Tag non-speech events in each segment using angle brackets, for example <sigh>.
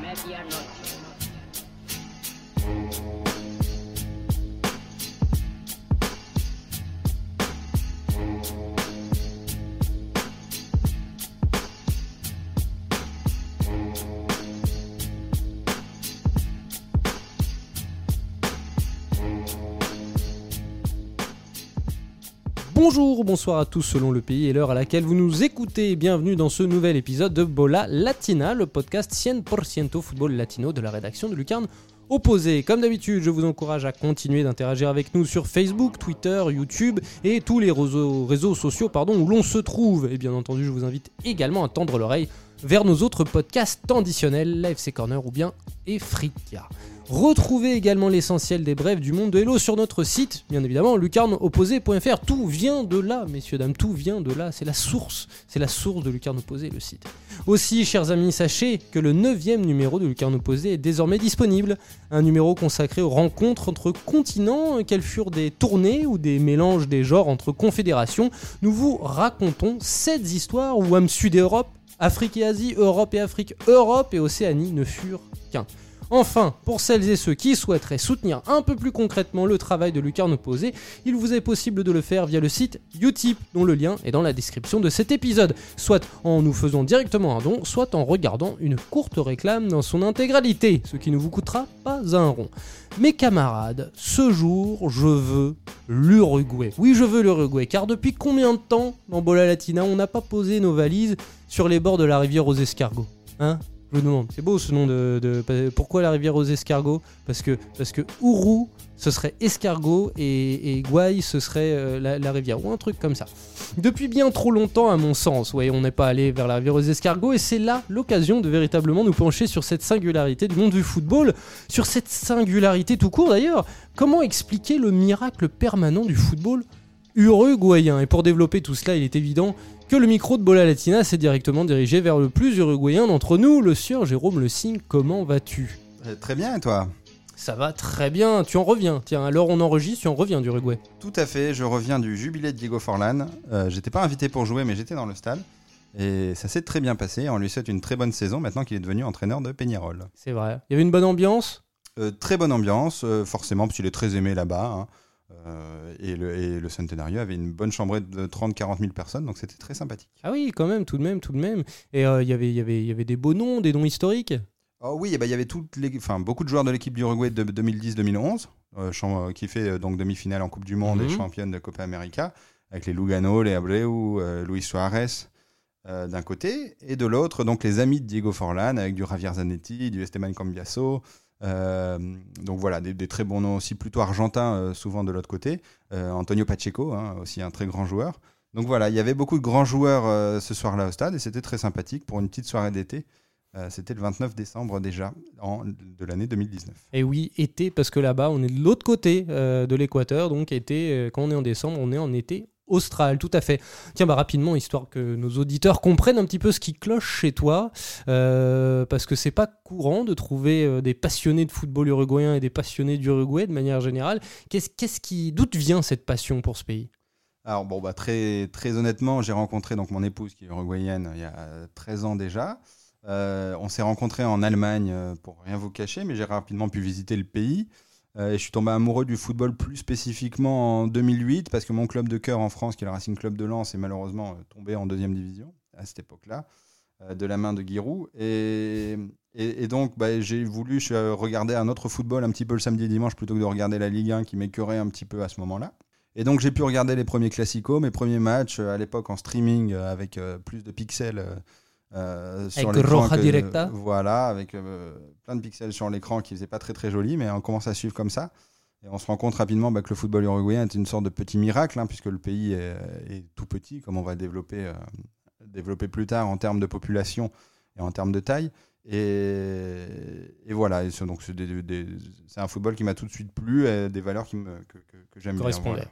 Medianoche. Bonjour, bonsoir à tous selon le pays et l'heure à laquelle vous nous écoutez. Bienvenue dans ce nouvel épisode de Bola Latina, le podcast 100% football latino de la rédaction de Lucarne Opposé. Comme d'habitude, je vous encourage à continuer d'interagir avec nous sur Facebook, Twitter, YouTube et tous les réseaux, sociaux pardon, où l'on se trouve. Et bien entendu, je vous invite également à tendre l'oreille vers nos autres podcasts traditionnels, l'AFC Corner ou bien Efrika. Retrouvez également l'essentiel des brèves du monde de Hello sur notre site, bien évidemment, lucarneopposé.fr. Tout vient de là, messieurs, dames, tout vient de là. C'est la source, c'est la source de Lucarne Opposé, le site. Aussi, chers amis, sachez que le 9 numéro de Lucarne Opposé est désormais disponible. Un numéro consacré aux rencontres entre continents, quelles furent des tournées ou des mélanges des genres entre confédérations. Nous vous racontons 7 histoires où Am Sud et Europe, Afrique et Asie, Europe et Afrique, Europe et Océanie ne furent qu'un. Enfin, pour celles et ceux qui souhaiteraient soutenir un peu plus concrètement le travail de Lucarne Opposé, il vous est possible de le faire via le site Utip, dont le lien est dans la description de cet épisode, soit en nous faisant directement un don, soit en regardant une courte réclame dans son intégralité, ce qui ne vous coûtera pas un rond. Mes camarades, ce jour, je veux l'Uruguay. Oui, je veux l'Uruguay, car depuis combien de temps, dans Bola Latina, on n'a pas posé nos valises sur les bords de la rivière aux escargots Hein? C'est beau ce nom de, Pourquoi la rivière aux escargots? Parce que parce que Ourou, ce serait escargot et, et Guay, ce serait euh, la, rivière ou un truc comme ça. Depuis bien trop longtemps, à mon sens, ouais, on n'est pas allé vers la rivière aux escargots et c'est là l'occasion de véritablement nous pencher sur cette singularité du monde du football, sur cette singularité tout court d'ailleurs. Comment expliquer le miracle permanent du football? Uruguayen Et pour développer tout cela, il est évident que le micro de Bola Latina s'est directement dirigé vers le plus uruguayen d'entre nous, le sieur Jérôme Le Signe. Comment vas-tu euh, Très bien, et toi ça va très bien, tu en reviens. Tiens, alors on enregistre, tu en reviens d'Uruguay. Tout à fait, je reviens du jubilé de Diego Forlan. Euh, j'étais pas invité pour jouer, mais j'étais dans le stade. Et ça s'est très bien passé. On lui souhaite une très bonne saison maintenant qu'il est devenu entraîneur de Peñarol. C'est vrai. Il y avait une bonne ambiance? Euh, Très bonne ambiance, forcément, parce qu'il est très aimé là-bas. Hein. Euh, et, le, et le Centenario avait une bonne chambrette de 30-40 000 personnes, donc c'était très sympathique. Ah oui, quand même, tout de même, tout de même. Et euh, y il y, avait, y avait des beaux noms, des noms historiques? Oh oui, bah, il y avait toutes les, enfin, beaucoup de joueurs de l'équipe d'Uruguay de 2010-2011, euh, qui fait donc demi-finale en Coupe du Monde et mhm. championne de Copa América, avec les Lugano, les Abreu, Luis Suarez d'un côté, et de l'autre, donc les amis de Diego Forlan, avec du Javier Zanetti, du Esteban Cambiaso, euh, donc voilà, des, très bons noms aussi, plutôt argentins, euh, souvent de l'autre côté. Euh, Antonio Pacheco, hein, aussi un très grand joueur. Donc voilà, il y avait beaucoup de grands joueurs ce soir-là au stade et c'était très sympathique pour une petite soirée d'été. c'était le 29 décembre déjà de l'année 2019. Et oui, été, parce que là-bas, on est de l'autre côté de l'équateur. Donc été, quand on est en décembre, on est en été Austral, tout à fait. Tiens, bah rapidement, histoire que nos auditeurs comprennent un petit peu ce qui cloche chez toi, euh, parce que c'est pas courant de trouver euh, des passionnés de football uruguayen et des passionnés d'Uruguay de manière générale. Qu'est-ce, qu'est-ce qui, d'où vient cette passion pour ce pays? Alors bon, bah très, très honnêtement, j'ai rencontré donc mon épouse qui est uruguayenne il y a 13 ans déjà. Euh, on s'est rencontrés en Allemagne, pour rien vous cacher, mais j'ai rapidement pu visiter le pays. Euh, je suis tombé amoureux du football plus spécifiquement en 2008 parce que mon club de cœur en France, qui est le Racing Club de Lens, est malheureusement euh, tombé en deuxième division à cette époque-là, euh, de la main de Giroud. Et, et, donc, bah, j'ai voulu regarder un autre football un petit peu le samedi et dimanche plutôt que de regarder la Ligue 1 qui m'écœurait un petit peu à ce moment-là. Et donc, j'ai pu regarder les premiers classicos, mes premiers matchs à l'époque en streaming avec plus de pixels euh, sur avec Roja Directa Voilà, avec euh, plein de pixels sur l'écran qui faisaient pas très très joli, mais on commence à suivre comme ça. Et on se rend compte rapidement bah, que le football uruguayen est une sorte de petit miracle, hein, puisque le pays est, tout petit, comme on va développer, euh, développer plus tard en termes de population et en termes de taille. Et, et voilà, donc c'est un football qui m'a tout de suite plu, et des valeurs qui me, que, que, que j'aime bien.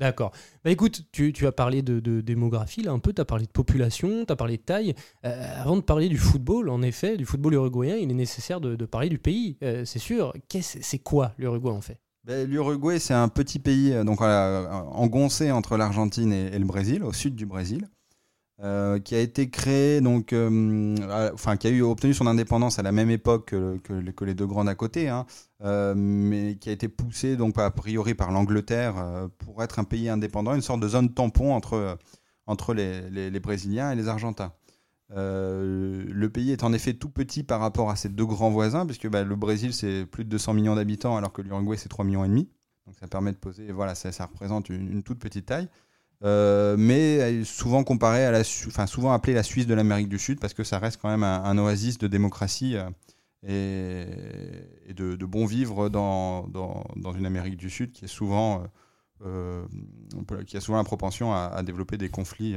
D'accord. Bah écoute, tu, as parlé de, démographie, là un peu, tu as parlé de population, tu as parlé de taille. Euh, avant de parler du football, en effet, du football uruguayen, il est nécessaire de, parler du pays, euh, c'est sûr. c'est quoi l'Uruguay en fait? Ben, L'Uruguay, c'est un petit pays euh, donc engoncé entre l'Argentine et, le Brésil, au sud du Brésil. Euh, qui a été créé, donc, euh, enfin, qui a eu obtenu son indépendance à la même époque que, les deux grands à côté, hein, euh, mais qui a été poussé, donc, a priori par l'Angleterre pour être un pays indépendant, une sorte de zone tampon entre, entre les, les, Brésiliens et les Argentins. le pays est en effet tout petit par rapport à ses deux grands voisins, puisque bah, le Brésil c'est plus de 200 millions d'habitants, alors que l'Uruguay c'est 3 millions et demi. Donc ça permet de poser, voilà, ça, représente une, toute petite taille. Euh, mais souvent comparé à la, enfin souvent appelé la Suisse de l'Amérique du Sud parce que ça reste quand même un, oasis de démocratie euh, et, de, bon vivre dans, dans, une Amérique du Sud qui est souvent euh, qui a souvent la propension à, développer des conflits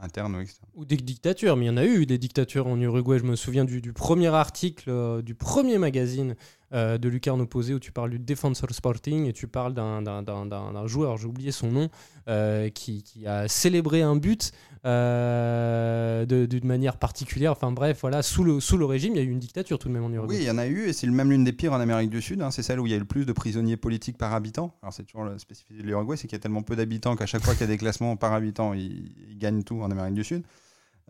internes ou externes. Ou des dictatures, mais il y en a eu des dictatures en Uruguay. Je me souviens du premier article du premier magazine euh, de Lucarne opposé où tu parles du Defensor Sporting et tu parles d'un joueur, j'ai oublié son nom, euh, qui, a célébré un but euh, d'une manière particulière. Enfin bref, voilà, sous le, sous le régime, il y a eu une dictature tout de même en Uruguay. Oui, il y en a eu et c'est même l'une des pires en Amérique du Sud. Hein. c'est celle où il y a le plus de prisonniers politiques par habitant. Alors c'est toujours la spécificité de l'Uruguay, c'est qu'il y a tellement peu d'habitants qu'à chaque fois qu'il y a des classements par habitant, ils, gagnent tout en Amérique du Sud.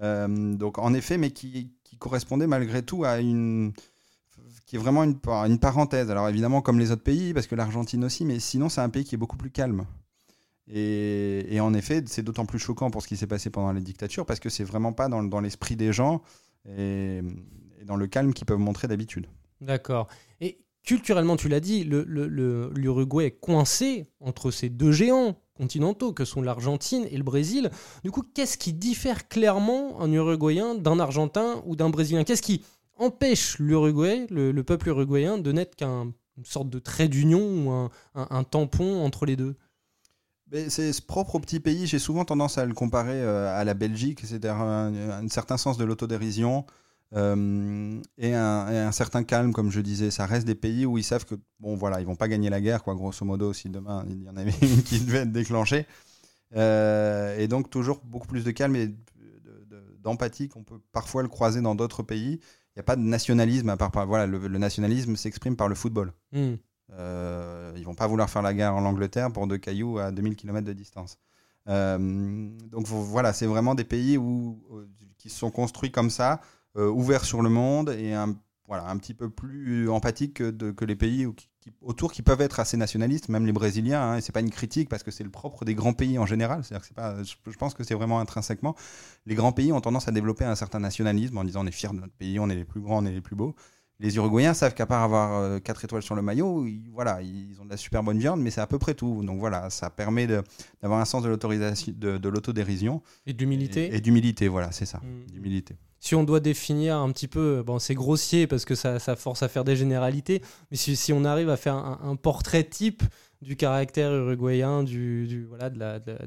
donc en effet, mais qui correspondait malgré tout à une qui est vraiment une, une parenthèse. Alors évidemment, comme les autres pays, parce que l'Argentine aussi, mais sinon, c'est un pays qui est beaucoup plus calme. Et, en effet, c'est d'autant plus choquant pour ce qui s'est passé pendant les dictatures, parce que c'est vraiment pas dans, l'esprit des gens et, dans le calme qu'ils peuvent montrer d'habitude. D'accord. Et culturellement, tu l'as dit, l'Uruguay le, est coincé entre ces deux géants continentaux que sont l'Argentine et le Brésil. Du coup, qu'est-ce qui diffère clairement un Uruguayen d'un Argentin ou d'un Brésilien? Qu'est-ce qui empêche l'Uruguay, le, peuple uruguayen, de n'être qu'une sorte de trait d'union ou un, tampon entre les deux c'est ce propre au petit pays. J'ai souvent tendance à le comparer euh, à la Belgique, c'est-à-dire un, certain sens de l'autodérision euh, et, un, certain calme, comme je disais. Ça reste des pays où ils savent que bon, voilà, ils vont pas gagner la guerre, quoi. Grosso modo, si demain il y en avait une qui devait être déclenchée, euh, et donc toujours beaucoup plus de calme et d'empathie qu'on peut parfois le croiser dans d'autres pays n'y a pas de nationalisme à part. Voilà, le, nationalisme s'exprime par le football. Hmm. Euh, ils vont pas vouloir faire la guerre en Angleterre pour deux cailloux à 2000 km de distance. Euh, donc voilà, c'est vraiment des pays où, euh, qui se sont construits comme ça, euh, ouverts sur le monde et un, voilà, un petit peu plus empathiques que, que les pays où, autour qui peuvent être assez nationalistes, même les Brésiliens. Hein, et c'est pas une critique parce que c'est le propre des grands pays en général. C'est-à-dire que pas, je, pense que c'est vraiment intrinsèquement. Les grands pays ont tendance à développer un certain nationalisme en disant on est fiers de notre pays, on est les plus grands, on est les plus beaux. Les Uruguayens savent qu'à part avoir 4 euh, étoiles sur le maillot, ils, voilà, ils ont de la super bonne viande, mais c'est à peu près tout. Donc voilà, ça permet d'avoir un sens de l'autorisation, de, l'autodérision. Et d'humilité. Et, d'humilité, voilà, c'est ça, mmh. d'humilité si on doit définir un petit peu, bon, c'est grossier parce que ça, force à faire des généralités, mais si, on arrive à faire un, portrait type du caractère uruguayen, du, voilà, de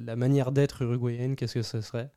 la, manière d'être uruguayenne, qu'est-ce que ce serait?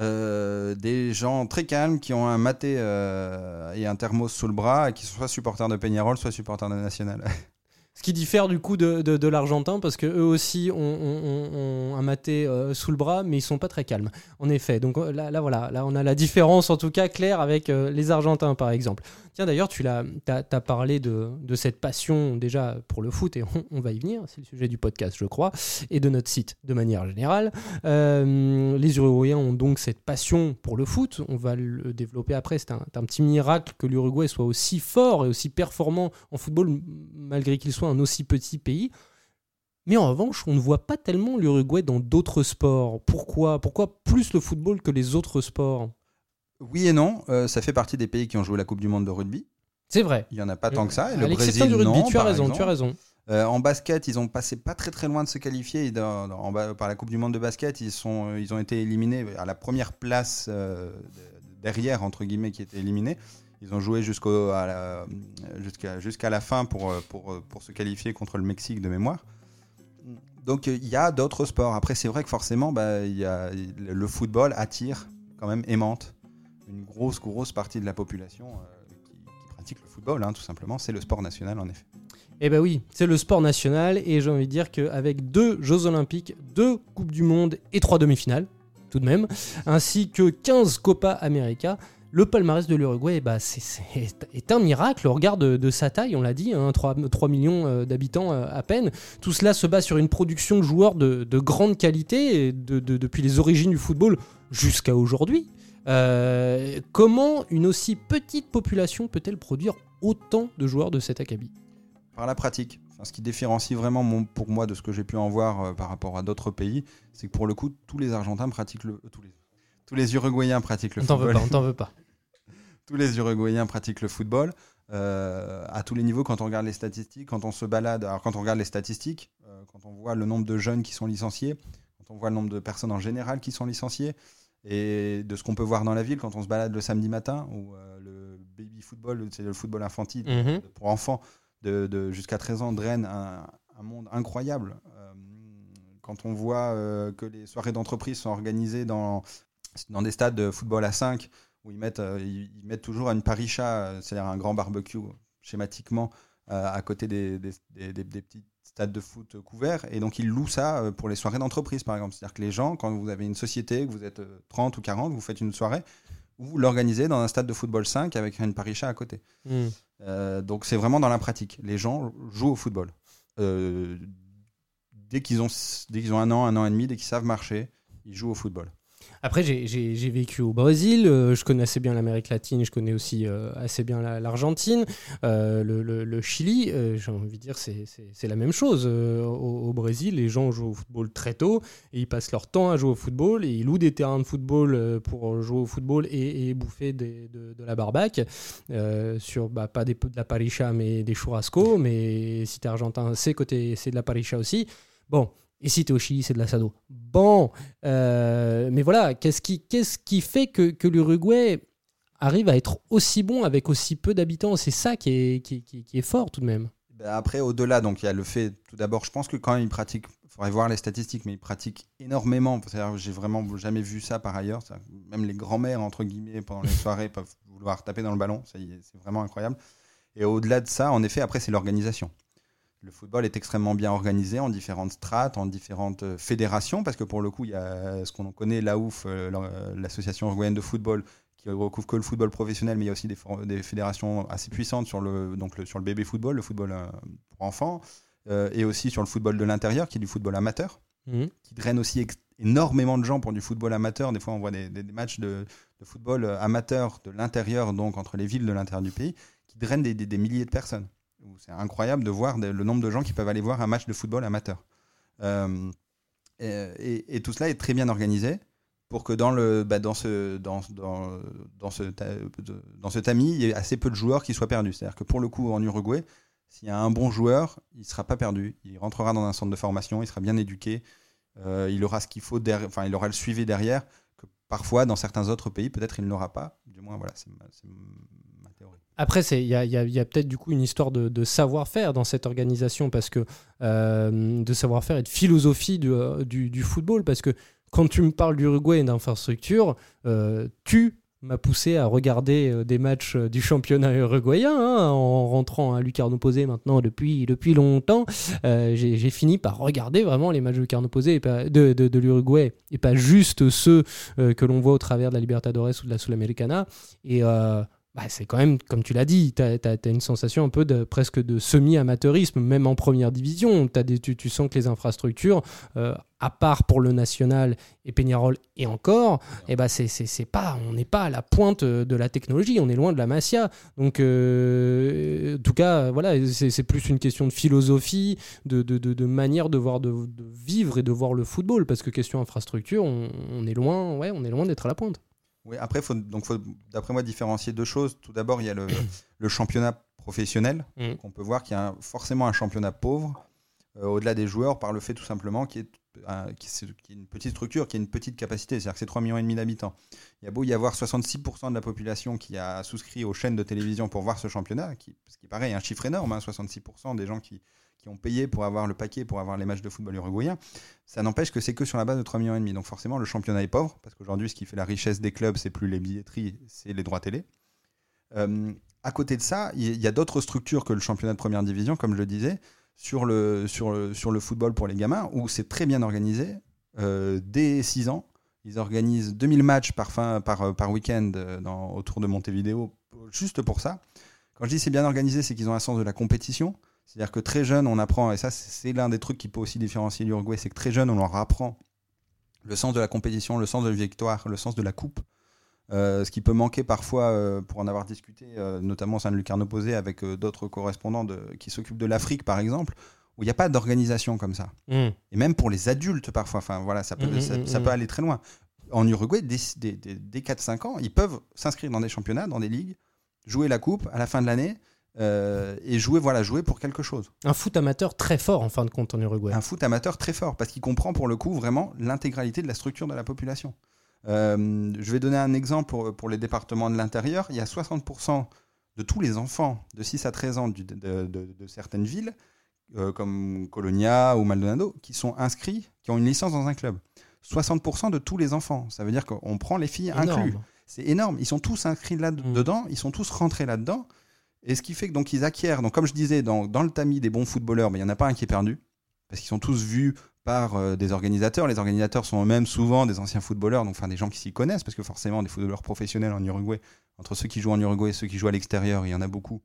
Euh, des gens très calmes qui ont un maté euh, et un thermos sous le bras et qui sont soit supporters de Peñarol, soit supporters de National. <laughs> Ce qui diffère du coup de, de, l'Argentin, parce que eux aussi ont, un maté euh, sous le bras, mais ils sont pas très calmes. En effet, donc euh, là, là, voilà, là on a la différence en tout cas claire avec euh, les Argentins par exemple. Tiens d'ailleurs, tu as, as, parlé de, de, cette passion déjà pour le foot, et on, va y venir, c'est le sujet du podcast je crois, et de notre site de manière générale. les Uruguayens ont donc cette passion pour le foot, on va le développer après, c'est un, un, petit miracle que l'Uruguay soit aussi fort et aussi performant en football malgré qu'il soit un aussi petit pays. Mais en revanche, on ne voit pas tellement l'Uruguay dans d'autres sports. Pourquoi Pourquoi plus le football que les autres sports? Oui et non. Euh, ça fait partie des pays qui ont joué la Coupe du Monde de rugby. C'est vrai. Il n'y en a pas tant que ça. Et le Brésil, du rugby, tu as raison, tu as raison. Euh, en basket, ils ont passé pas très très loin de se qualifier. par la Coupe du Monde de basket, ils, sont, euh, ils ont été éliminés à la première place derrière, entre guillemets, qui était éliminée. Ils ont joué jusqu'à la, fin pour, pour, pour, se qualifier contre le Mexique de mémoire. Donc il y a d'autres sports. Après, c'est vrai que forcément, bah, le football attire quand même, aimante une grosse, grosse partie de la population euh, qui, pratique le football, hein, tout simplement. C'est le sport national, en effet. Eh bien oui, c'est le sport national et j'ai envie de dire qu'avec deux Jeux Olympiques, deux Coupes du Monde et trois demi-finales, tout de même, ainsi que 15 Copa América, le palmarès de l'Uruguay bah, est un miracle au regard de, sa taille, on l'a dit, 3, hein, millions euh, d'habitants euh, à peine. Tout cela se base sur une production de joueurs de, grande qualité depuis les origines du football jusqu'à aujourd'hui. Euh, comment une aussi petite population peut-elle produire autant de joueurs de cet acabit? Par la pratique. ce qui différencie vraiment pour moi de ce que j'ai pu en voir par rapport à d'autres pays, c'est que pour le coup, tous les Argentins pratiquent le. tous, les, tous les Uruguayens pratiquent le football. on t'en veut pas. <laughs> tous les Uruguayens pratiquent le football. Euh, à tous les niveaux, quand on regarde les statistiques, quand on se balade, alors quand on regarde les statistiques, euh, quand on voit le nombre de jeunes qui sont licenciés, quand on voit le nombre de personnes en général qui sont licenciées, et de ce qu'on peut voir dans la ville quand on se balade le samedi matin, ou euh, le baby football, c'est le football infantile mhm. pour enfants de, jusqu'à 13 ans, draine un, un monde incroyable. quand on voit que les soirées d'entreprise sont organisées dans, dans des stades de football à 5, où ils mettent, euh, ils, mettent toujours une paricha, euh, c'est-à-dire un grand barbecue schématiquement euh, à côté des, des, petits stades de foot couverts. Et donc ils louent ça pour les soirées d'entreprise, par exemple. C'est-à-dire que les gens, quand vous avez une société, que vous êtes 30 ou 40, vous faites une soirée, vous l'organisez dans un stade de football 5 avec une paricha à côté. Hmm. donc c'est vraiment dans la pratique. Les gens jouent au football. dès qu'ils ont, dès qu'ils ont un an, un an et demi, dès qu'ils savent marcher, ils jouent au football. Après, j'ai vécu au Brésil, euh, je connais assez bien l'Amérique latine, je connais aussi euh, assez bien l'Argentine, euh, le, Chili, j'ai envie de dire, c'est la même chose. Au, Brésil, les gens jouent au football très tôt, et ils passent leur temps à jouer au football, et ils louent des terrains de football pour jouer au football et, bouffer de, la barbaque, sur bah, pas de la paricha, mais des churrasco, mais si t'es argentin, c'est de la paricha aussi. Bon, et si tu es au Chili, c'est de l'assado. Bon, euh, mais voilà, qu'est-ce qui, fait que, l'Uruguay arrive à être aussi bon avec aussi peu d'habitants? C'est ça qui est, fort tout de même. Ben après, au-delà, donc il y a le fait, tout d'abord, je pense que quand ils pratiquent, il faudrait voir les statistiques, mais ils pratiquent énormément. J'ai vraiment jamais vu ça par ailleurs. Même les grands-mères, entre guillemets, pendant les soirées, peuvent vouloir taper dans le ballon. C'est vraiment incroyable. Et au-delà de ça, en effet, après, c'est l'organisation le football est extrêmement bien organisé en différentes strates, en différentes euh, fédérations, parce que pour le coup, il y a ce qu'on connaît, la OUF, euh, l'association uruguayenne de football, qui recouvre que le football professionnel, mais il y a aussi des, fédérations assez puissantes sur le, donc sur le bébé football, le football euh, pour enfants, et aussi sur le football de l'intérieur, qui est du football amateur, mmh. qui draine aussi énormément de gens pour du football amateur. Des fois, on voit des, matchs de, football amateur de l'intérieur, donc entre les villes de l'intérieur du pays, qui drainent des milliers de personnes c'est incroyable de voir le nombre de gens qui peuvent aller voir un match de football amateur. Euh, et, tout cela est très bien organisé pour que dans, le, bah, dans, ce, dans, dans, ce, dans ce tamis, il y ait assez peu de joueurs qui soient perdus. C'est-à-dire que pour le coup, en Uruguay, s'il y a un bon joueur, il ne sera pas perdu. Il rentrera dans un centre de formation, il sera bien éduqué, euh, il aura ce qu'il faut, enfin, il aura le suivi derrière, que parfois, dans certains autres pays, peut-être il ne l'aura pas. Du moins, voilà, c'est après, il y a, peut-être du coup une histoire de, savoir-faire dans cette organisation, parce que euh, de savoir-faire et de philosophie euh, du, football, parce que quand tu me parles d'Uruguay et d'infrastructure, euh, tu m'as poussé à regarder des matchs du championnat uruguayen hein, en rentrant à Lucarno Posé maintenant depuis, depuis longtemps. J'ai fini par regarder vraiment les matchs de Lucarno Posé de, de, l'Uruguay et pas juste ceux que l'on voit au travers de la Libertadores ou de la Sudamericana. Et bah, c'est quand même, comme tu l'as dit, tu as, une sensation un peu de, presque de semi-amateurisme, même en première division. As des, tu, sens que les infrastructures, euh, à part pour le national et Peñarol et encore, et eh bah c'est, pas, on n'est pas à la pointe de la technologie, on est loin de la Masia. Donc, euh, en tout cas, voilà, c'est, plus une question de philosophie, de, de, de, manière de, voir, de, vivre et de voir le football, parce que question infrastructure, on, on est loin, ouais, on est loin d'être à la pointe. Oui, après, faut, donc faut, d'après moi, différencier deux choses. Tout d'abord, il y a le, <coughs> championnat professionnel, mm. qu'on peut voir qu'il y a forcément un championnat pauvre, euh, au-delà des joueurs, par le fait tout simplement qu'il est, qui est, une petite structure, qui a une petite capacité, c'est-à-dire que c'est 3,5 millions et demi d'habitants. Il y a beau y avoir 66% de la population qui a souscrit aux chaînes de télévision pour voir ce championnat, qui, ce qui paraît un chiffre énorme, 66% hein, des gens qui, qui ont payé pour avoir le paquet, pour avoir les matchs de football uruguayen. Ça n'empêche que c'est que sur la base de 3,5 millions. Donc forcément, le championnat est pauvre, parce qu'aujourd'hui, ce qui fait la richesse des clubs, c'est plus les billetteries, c'est les droits télé. Euh, à côté de ça, il y a d'autres structures que le championnat de première division, comme je le disais, sur le, sur sur le football pour les gamins, où c'est très bien organisé. Euh, dès 6 ans, Ils organisent 2000 matchs par, fin, par, par week-end autour de Montevideo, juste pour ça. Quand je dis c'est bien organisé, c'est qu'ils ont un sens de la compétition. C'est-à-dire que très jeune, on apprend, et ça c'est l'un des trucs qui peut aussi différencier l'Uruguay, c'est que très jeune, on leur apprend le sens de la compétition, le sens de la victoire, le sens de la coupe. Euh, ce qui peut manquer parfois, euh, pour en avoir discuté, euh, notamment au sein de Lucarno Posé, avec d'autres correspondants qui s'occupent de l'Afrique, par exemple, où il n'y a pas d'organisation comme ça. Mm. Et même pour les adultes, parfois, enfin voilà, ça peut, mm, mm, ça, peut aller très loin. En Uruguay, dès, dès 4-5 ans, ils peuvent s'inscrire dans des championnats, dans des ligues, jouer la coupe à la fin de l'année. Et jouer voilà jouer pour quelque chose. Un foot amateur très fort en fin de compte en Uruguay. Un foot amateur très fort parce qu'il comprend pour le coup vraiment l'intégralité de la structure de la population. Euh, je vais donner un exemple pour, les départements de l'intérieur. Il y a 60% de tous les enfants de 6 à 13 ans de, certaines villes, euh, comme Colonia ou Maldonado, qui sont inscrits, qui ont une licence dans un club. 60% de tous les enfants. Ça veut dire qu'on prend les filles inclus. C'est énorme. Ils sont tous inscrits là-dedans, mm. ils sont tous rentrés là-dedans. Et ce qui fait que donc ils acquièrent, donc comme je disais, dans, le tamis des bons footballeurs, mais il n'y en a pas un qui est perdu, parce qu'ils sont tous vus par euh, des organisateurs. Les organisateurs sont eux-mêmes souvent des anciens footballeurs, donc enfin des gens qui s'y connaissent, parce que forcément des footballeurs professionnels en Uruguay, entre ceux qui jouent en Uruguay et ceux qui jouent à l'extérieur, il y en a beaucoup.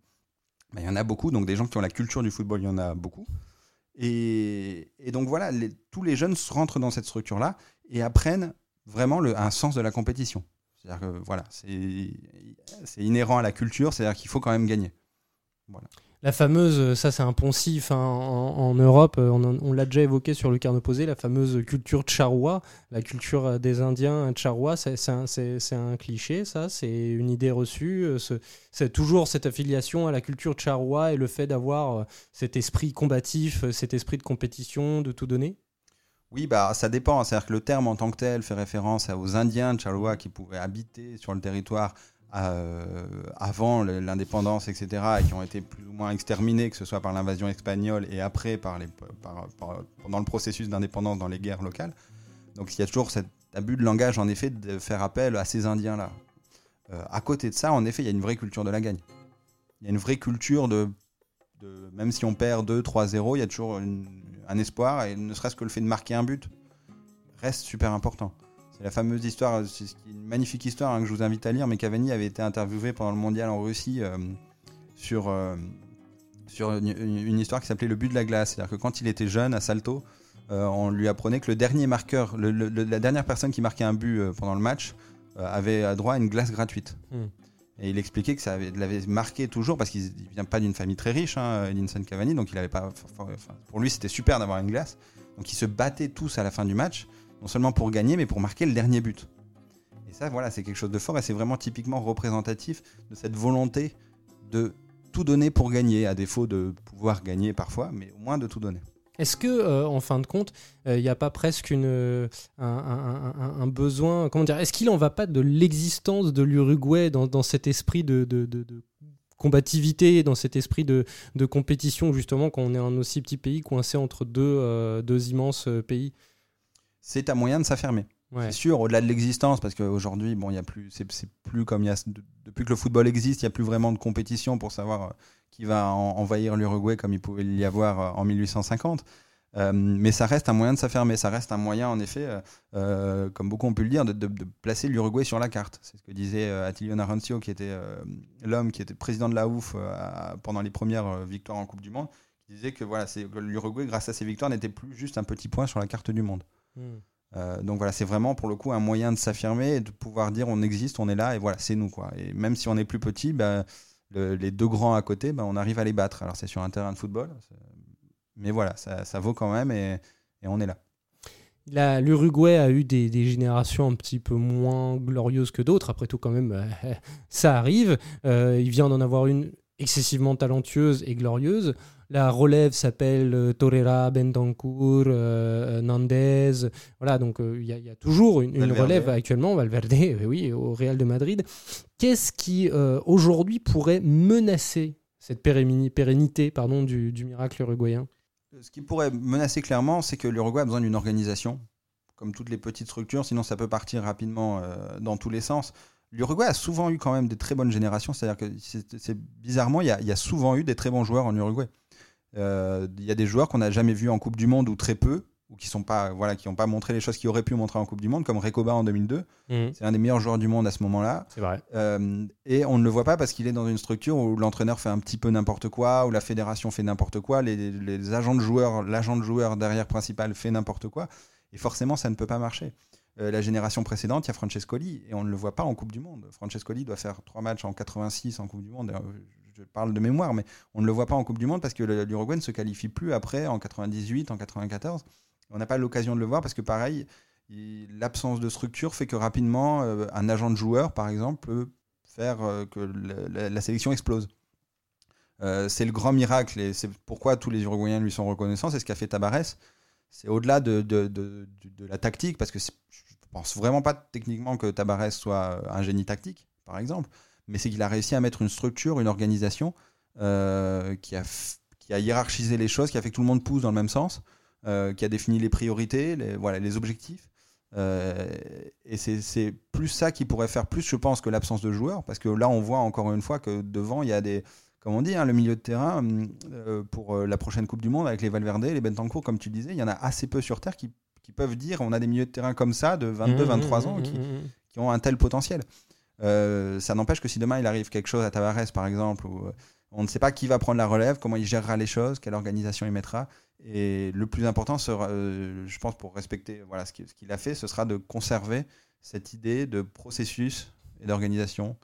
Ben, il y en a beaucoup, donc des gens qui ont la culture du football, il y en a beaucoup. Et, donc voilà, tous les jeunes rentrent dans cette structure-là et apprennent vraiment un sens de la compétition. C'est-à-dire que voilà, c'est inhérent à la culture, c'est-à-dire qu'il faut quand même gagner. La fameuse, euh, ça c'est un poncif hein, en, Europe, euh, on, l'a déjà évoqué sur le carnet opposé, la fameuse culture charrois, la culture euh, des Indiens charrois, c'est un, cliché, ça, c'est une idée reçue. C'est toujours cette affiliation à la culture charrois et le fait d'avoir cet esprit combatif, cet esprit de compétition, de tout donner? Oui, bah, ça dépend. C'est-à-dire que le terme en tant que tel fait référence aux Indiens de Charrois qui pouvaient habiter sur le territoire euh, avant l'indépendance, etc., et qui ont été plus ou moins exterminés, que ce soit par l'invasion espagnole et après par les, pendant le processus d'indépendance dans les guerres locales. Donc il y a toujours cet abus de langage, en effet, de faire appel à ces Indiens-là. Euh, à côté de ça, en effet, il y a une vraie culture de la gagne. Il y a une vraie culture de, de même si on perd 2-3-0, il y a toujours un espoir, et ne serait-ce que le fait de marquer un but reste super important. C'est la fameuse histoire, c'est une magnifique histoire hein, que je vous invite à lire, mais Cavani avait été interviewé pendant le mondial en Russie euh, sur, euh, une, histoire qui s'appelait Le but de la glace. C'est-à-dire que quand il était jeune à Salto, euh, on lui apprenait que le dernier marqueur, la dernière personne qui marquait un but pendant le match avait droit à une glace gratuite. Hmm. Et il expliquait que ça l'avait marqué toujours parce qu'il ne vient pas d'une famille très riche, hein, Edinson Cavani, donc il avait pas, pour lui c'était super d'avoir une glace. Donc ils se battaient tous à la fin du match non seulement pour gagner, mais pour marquer le dernier but. Et ça, voilà, c'est quelque chose de fort et c'est vraiment typiquement représentatif de cette volonté de tout donner pour gagner, à défaut de pouvoir gagner parfois, mais au moins de tout donner. Est-ce que, euh, en fin de compte, il euh, n'y a pas presque une, euh, un, besoin, comment dire, est-ce qu'il en va pas de l'existence de l'Uruguay dans, cet esprit de, de, combativité, dans cet esprit de, compétition, justement, quand on est un aussi petit pays coincé entre deux, deux immenses pays? C'est un moyen de C'est sûr, au-delà de l'existence, parce qu'aujourd'hui, bon, il y a plus, c'est, plus comme il y a, depuis que le football existe, il n'y a plus vraiment de compétition pour savoir euh, qui va envahir l'Uruguay comme il pouvait y avoir euh, en 1850. Euh, mais ça reste un moyen de s'affermer, ça reste un moyen, en effet, comme beaucoup ont pu le dire, de, placer l'Uruguay sur la carte. C'est ce que disait Attilio Narancio, qui était l'homme qui était président de la OUF pendant les premières victoires en Coupe du Monde, qui disait que voilà, l'Uruguay, grâce à ses victoires, n'était plus juste un petit point sur la carte du monde. Hmm. Euh, donc voilà, c'est vraiment pour le coup un moyen de s'affirmer et de pouvoir dire on existe, on est là et voilà, c'est nous quoi. Et même si on est plus petit, bah, les deux grands à côté, bah, on arrive à les battre. Alors c'est sur un terrain de football, mais voilà, ça, vaut quand même et, on est là. L'Uruguay a eu des, générations un petit peu moins glorieuses que d'autres. Après tout, quand même, euh, <laughs> ça arrive. Euh, il vient d'en avoir une excessivement talentueuse et glorieuse. La relève s'appelle euh, Torreira, Bentancourt, euh, Nandez. Voilà, donc euh, il y, a toujours une, relève actuellement, Valverde, <laughs> oui, au Real de Madrid. Qu'est-ce qui aujourd'hui pourrait menacer cette pérennité pardon, du, du miracle uruguayen? Ce qui pourrait menacer clairement, c'est que l'Uruguay a besoin d'une organisation, comme toutes les petites structures, sinon ça peut partir rapidement dans tous les sens. L'Uruguay a souvent eu quand même des très bonnes générations, c'est-à-dire que c'est bizarrement, il y, a, souvent eu des très bons joueurs en Uruguay. Euh, il y a des joueurs qu'on n'a jamais vus en Coupe du Monde ou très peu, ou qui sont pas voilà qui n'ont pas montré les choses qu'ils auraient pu montrer en Coupe du Monde, comme Recoba en 2002. Mhm. C'est un des meilleurs joueurs du monde à ce moment-là. C'est vrai. Euh, et on ne le voit pas parce qu'il est dans une structure où l'entraîneur fait un petit peu n'importe quoi, où la fédération fait n'importe quoi, les, les agents de joueurs, l'agent de joueur derrière principal fait n'importe quoi. Et forcément, ça ne peut pas marcher. Euh, la génération précédente, il y a Francescoli et on ne le voit pas en Coupe du Monde. Francescoli doit faire trois matchs en 86 en Coupe du Monde. Je parle de mémoire, mais on ne le voit pas en Coupe du Monde parce que l'Uruguay ne se qualifie plus après en 98, en 94. On n'a pas l'occasion de le voir parce que pareil, il- l'absence de structure fait que rapidement, euh, un agent de joueur, par exemple, peut faire euh, que la, sélection explose. Euh, c'est le grand miracle et c'est pourquoi tous les Uruguayens lui sont reconnaissants. C'est ce qu'a fait Tabarès. C'est au-delà de, de, la tactique parce que je pense vraiment pas techniquement que Tabarès soit un génie tactique, par exemple, mais c'est qu'il a réussi à mettre une structure, une organisation euh, qui, a, qui a hiérarchisé les choses, qui a fait que tout le monde pousse dans le même sens, euh, qui a défini les priorités, les, voilà, les objectifs. Euh, et c'est plus ça qui pourrait faire plus, je pense, que l'absence de joueurs, parce que là, on voit encore une fois que devant, il y a des, comme on dit, hein, le milieu de terrain pour la prochaine Coupe du Monde avec les Valverde, les Bentancourt, comme tu disais, il y en a assez peu sur Terre qui, qui peuvent dire on a des milieux de terrain comme ça de 22, Mhm, 23 ans mhm, qui, qui ont un tel potentiel. Euh, ça n'empêche que si demain il arrive quelque chose à Tavares, par exemple, euh, on ne sait pas qui va prendre la relève, comment il gérera les choses, quelle organisation il mettra. Et le plus important sera, euh, je pense, pour respecter voilà, ce qu'il a fait, ce sera de conserver cette idée de processus et d'organisation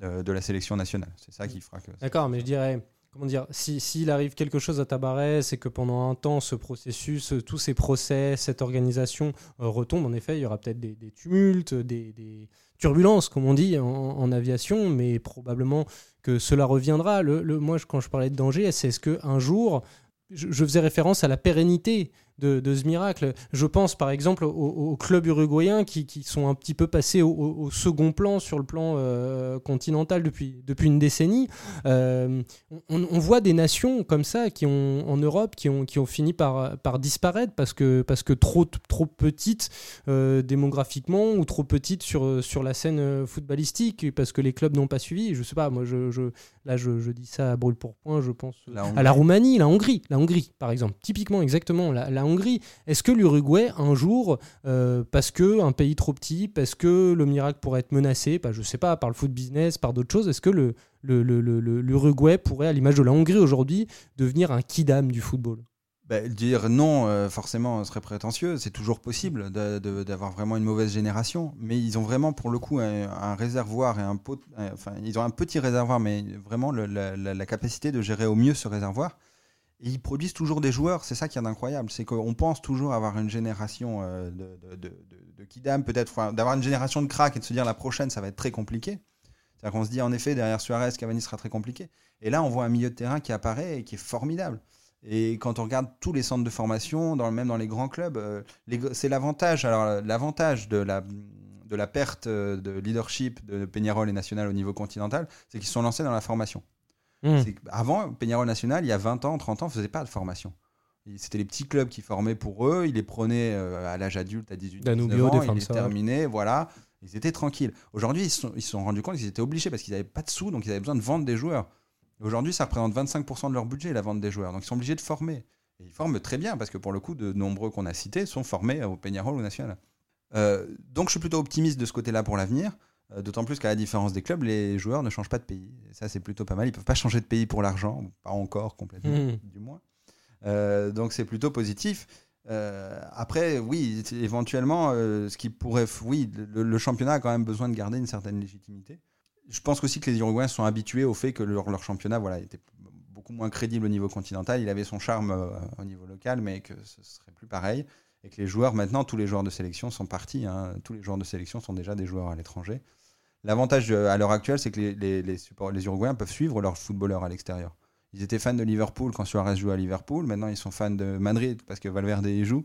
de la sélection nationale. C'est ça qui fera que. D'accord, mais je dirais, comment dire, si- s'il arrive quelque chose à Tabarès et que pendant un temps, ce processus, tous ces procès, cette organisation retombe, en effet, il y aura peut-être des, des tumultes, des, des turbulences, comme on dit en, aviation, mais probablement que cela reviendra. Moi, quand je parlais de danger, c'est est-ce qu'un jour, je, je faisais référence à la pérennité de, de ce miracle. Je pense par exemple aux, aux clubs uruguayens qui, qui sont un petit peu passés au, second plan sur le plan euh, continental depuis, depuis une décennie. Euh, on, on voit des nations comme ça qui ont, en Europe qui ont, qui ont fini par, par disparaître parce que, parce que trop, trop petites euh, démographiquement ou trop petites sur, sur la scène footballistique parce que les clubs n'ont pas suivi. Je sais pas, moi je, je- là je, je dis ça à brûle pour point, je pense La à la Roumanie, la Hongrie, la Hongrie par exemple, typiquement exactement la, la Hongrie. Est-ce que l'Uruguay un jour, euh, parce que un pays trop petit, parce que le miracle pourrait être menacé, bah, je sais pas, par le foot business, par d'autres choses, est-ce que l'Uruguay pourrait, à l'image de la Hongrie aujourd'hui, devenir un kidam du football? Bah, dire non, euh, forcément, serait prétentieux. C'est toujours possible d'avoir vraiment une mauvaise génération. Mais ils ont vraiment, pour le coup, un, réservoir et un pot. un- Enfin, ils ont un petit réservoir, mais vraiment la capacité de gérer au mieux ce réservoir. Ils produisent toujours des joueurs. C'est ça qui est incroyable. C'est qu'on pense toujours avoir une génération euh, de, kidam, peut-être, d'avoir une génération de cracks et de se dire la prochaine, ça va être très compliqué. C'est-à-dire qu'on se dit, en effet, derrière Suarez, Cavani sera très compliqué. Et là, on voit un milieu de terrain qui apparaît et qui est formidable. Et quand on regarde tous les centres de formation, même dans les grands clubs, euh, c'est l'avantage. Alors l'avantage de la, de la perte euh, de leadership de Peñarol et National au niveau continental, c'est qu'ils sont lancés dans la formation. Hmm. Avant, Peñarol National, il y a 20 ans, 30 ans, faisait pas de formation. C'était les petits clubs qui formaient pour eux, ils les prenaient euh, à l'âge adulte, à 18 Danubio, 19 ans, ils les terminaient, voilà. Ils étaient tranquilles. Aujourd'hui, ils se sont, ils se sont rendus compte qu'ils étaient obligés parce qu'ils n'avaient pas de sous, donc ils avaient besoin de vendre des joueurs. Aujourd'hui, ça représente 25% de leur budget, la vente des joueurs. Donc ils sont obligés de former. Et ils forment très bien parce que pour le coup, de nombreux qu'on a cités sont formés au Peñarol ou National. Euh, donc je suis plutôt optimiste de ce côté-là pour l'avenir. Euh, D'autant plus qu'à la différence des clubs, les joueurs ne changent pas de pays. Et ça, c'est plutôt pas mal. Ils peuvent pas changer de pays pour l'argent, pas encore complètement, Mhm. du moins. Euh, donc c'est plutôt positif. Euh, après, oui, éventuellement, euh, ce qui pourrait, oui, le, le championnat a quand même besoin de garder une certaine légitimité. Je pense aussi que les Uruguayens sont habitués au fait que leur, leur championnat, voilà, était beaucoup moins crédible au niveau continental. Il avait son charme au niveau local, mais que ce serait plus pareil. Et que les joueurs, maintenant, tous les joueurs de sélection sont partis. hein. Tous les joueurs de sélection sont déjà des joueurs à l'étranger. L'avantage euh, à l'heure actuelle, c'est que les, Uruguayens peuvent suivre leurs footballeurs à l'extérieur. Ils étaient fans de Liverpool quand Suarez jouait à Liverpool. Maintenant, ils sont fans de Madrid parce que Valverde y joue.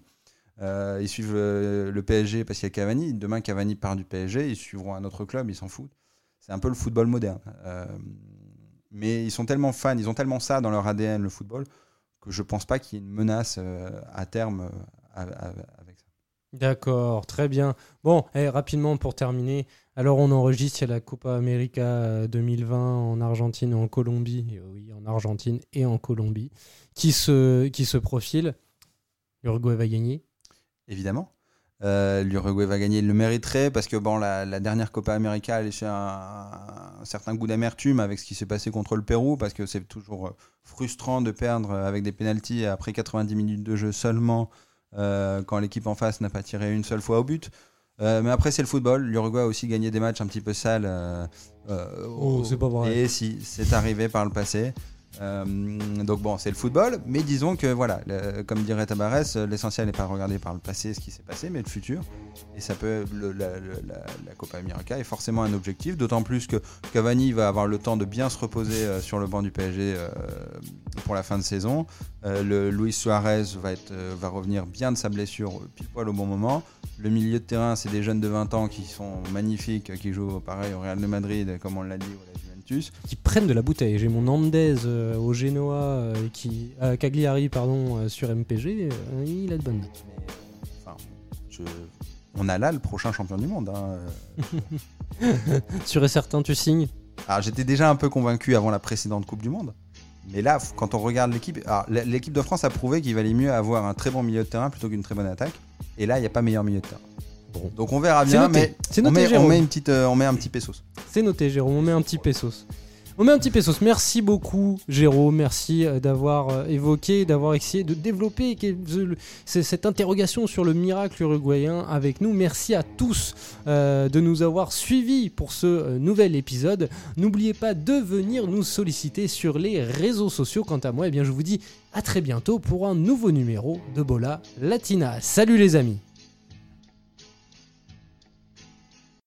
Euh, ils suivent euh, le PSG parce qu'il y a Cavani. Demain, Cavani part du PSG. Ils suivront un autre club. Ils s'en foutent. C'est un peu le football moderne. Mais ils sont tellement fans, ils ont tellement ça dans leur ADN, le football, que je pense pas qu'il y ait une menace à terme avec ça. D'accord, très bien. Bon, eh, rapidement pour terminer, alors on enregistre il y a la Copa América euh, 2020 en Argentine et en Colombie, et oui, en Argentine et en Colombie, qui se, qui se profile. L'Uruguay va gagner. évidemment. Euh, L'Uruguay va gagner, il le mériterait parce que bon, la, la dernière Copa América a laissé un, un certain goût d'amertume avec ce qui s'est passé contre le Pérou parce que c'est toujours euh, frustrant de perdre avec des pénalties après 90 minutes de jeu seulement euh, quand l'équipe en face n'a pas tiré une seule fois au but. Euh, mais après, c'est le football. L'Uruguay a aussi gagné des matchs un petit peu sales. euh, euh, Oh, au- c'est pas vrai. Et si, c'est arrivé par le passé. Euh, donc bon, c'est le football, mais disons que voilà, comme dirait Tabarès, l'essentiel n'est pas de regarder par le passé ce qui s'est passé, mais le futur. Et ça peut, le- la, Copa América est forcément un objectif, d'autant plus que Cavani va avoir le temps de bien se reposer euh, sur le banc du PSG euh, pour la fin de saison. Le Luis Suarez va, être, va revenir bien de sa blessure pile poil au bon moment. Le milieu de terrain, c'est des jeunes de 20 ans qui sont magnifiques, qui jouent pareil au Real de Madrid, comme on l'a dit, Juventus. Qui prennent de la bouteille. J'ai mon Andez euh, au Genoa, euh, qui, euh, Cagliari pardon, euh, sur MPG. euh, il a de bonnes notes. Enfin, je- on a là le prochain champion du monde. hein. <laughs> Sûr et certain, tu signes? Alors j'étais déjà un peu convaincu avant la précédente Coupe du Monde. Mais là, quand on regarde l'équipe, l'équipe de France a prouvé qu'il valait mieux avoir un très bon milieu de terrain plutôt qu'une très bonne attaque. Et là, il n'y a pas meilleur milieu de terrain. Bon. Donc on verra bien, noté. mais on noté, met, on, met une petite, euh, on met un petit pesos. C'est noté, Jérôme. On met un petit pesos. On met un petit pesos. Merci beaucoup, Jérôme. Merci euh, d'avoir euh, évoqué, d'avoir essayé de développer cette interrogation sur le miracle uruguayen avec nous. Merci à tous de nous avoir suivis pour ce nouvel épisode. N'oubliez pas de venir nous solliciter sur les réseaux sociaux. Quant à moi, eh bien, je vous dis à très bientôt pour un nouveau numéro de Bola Latina. Salut les amis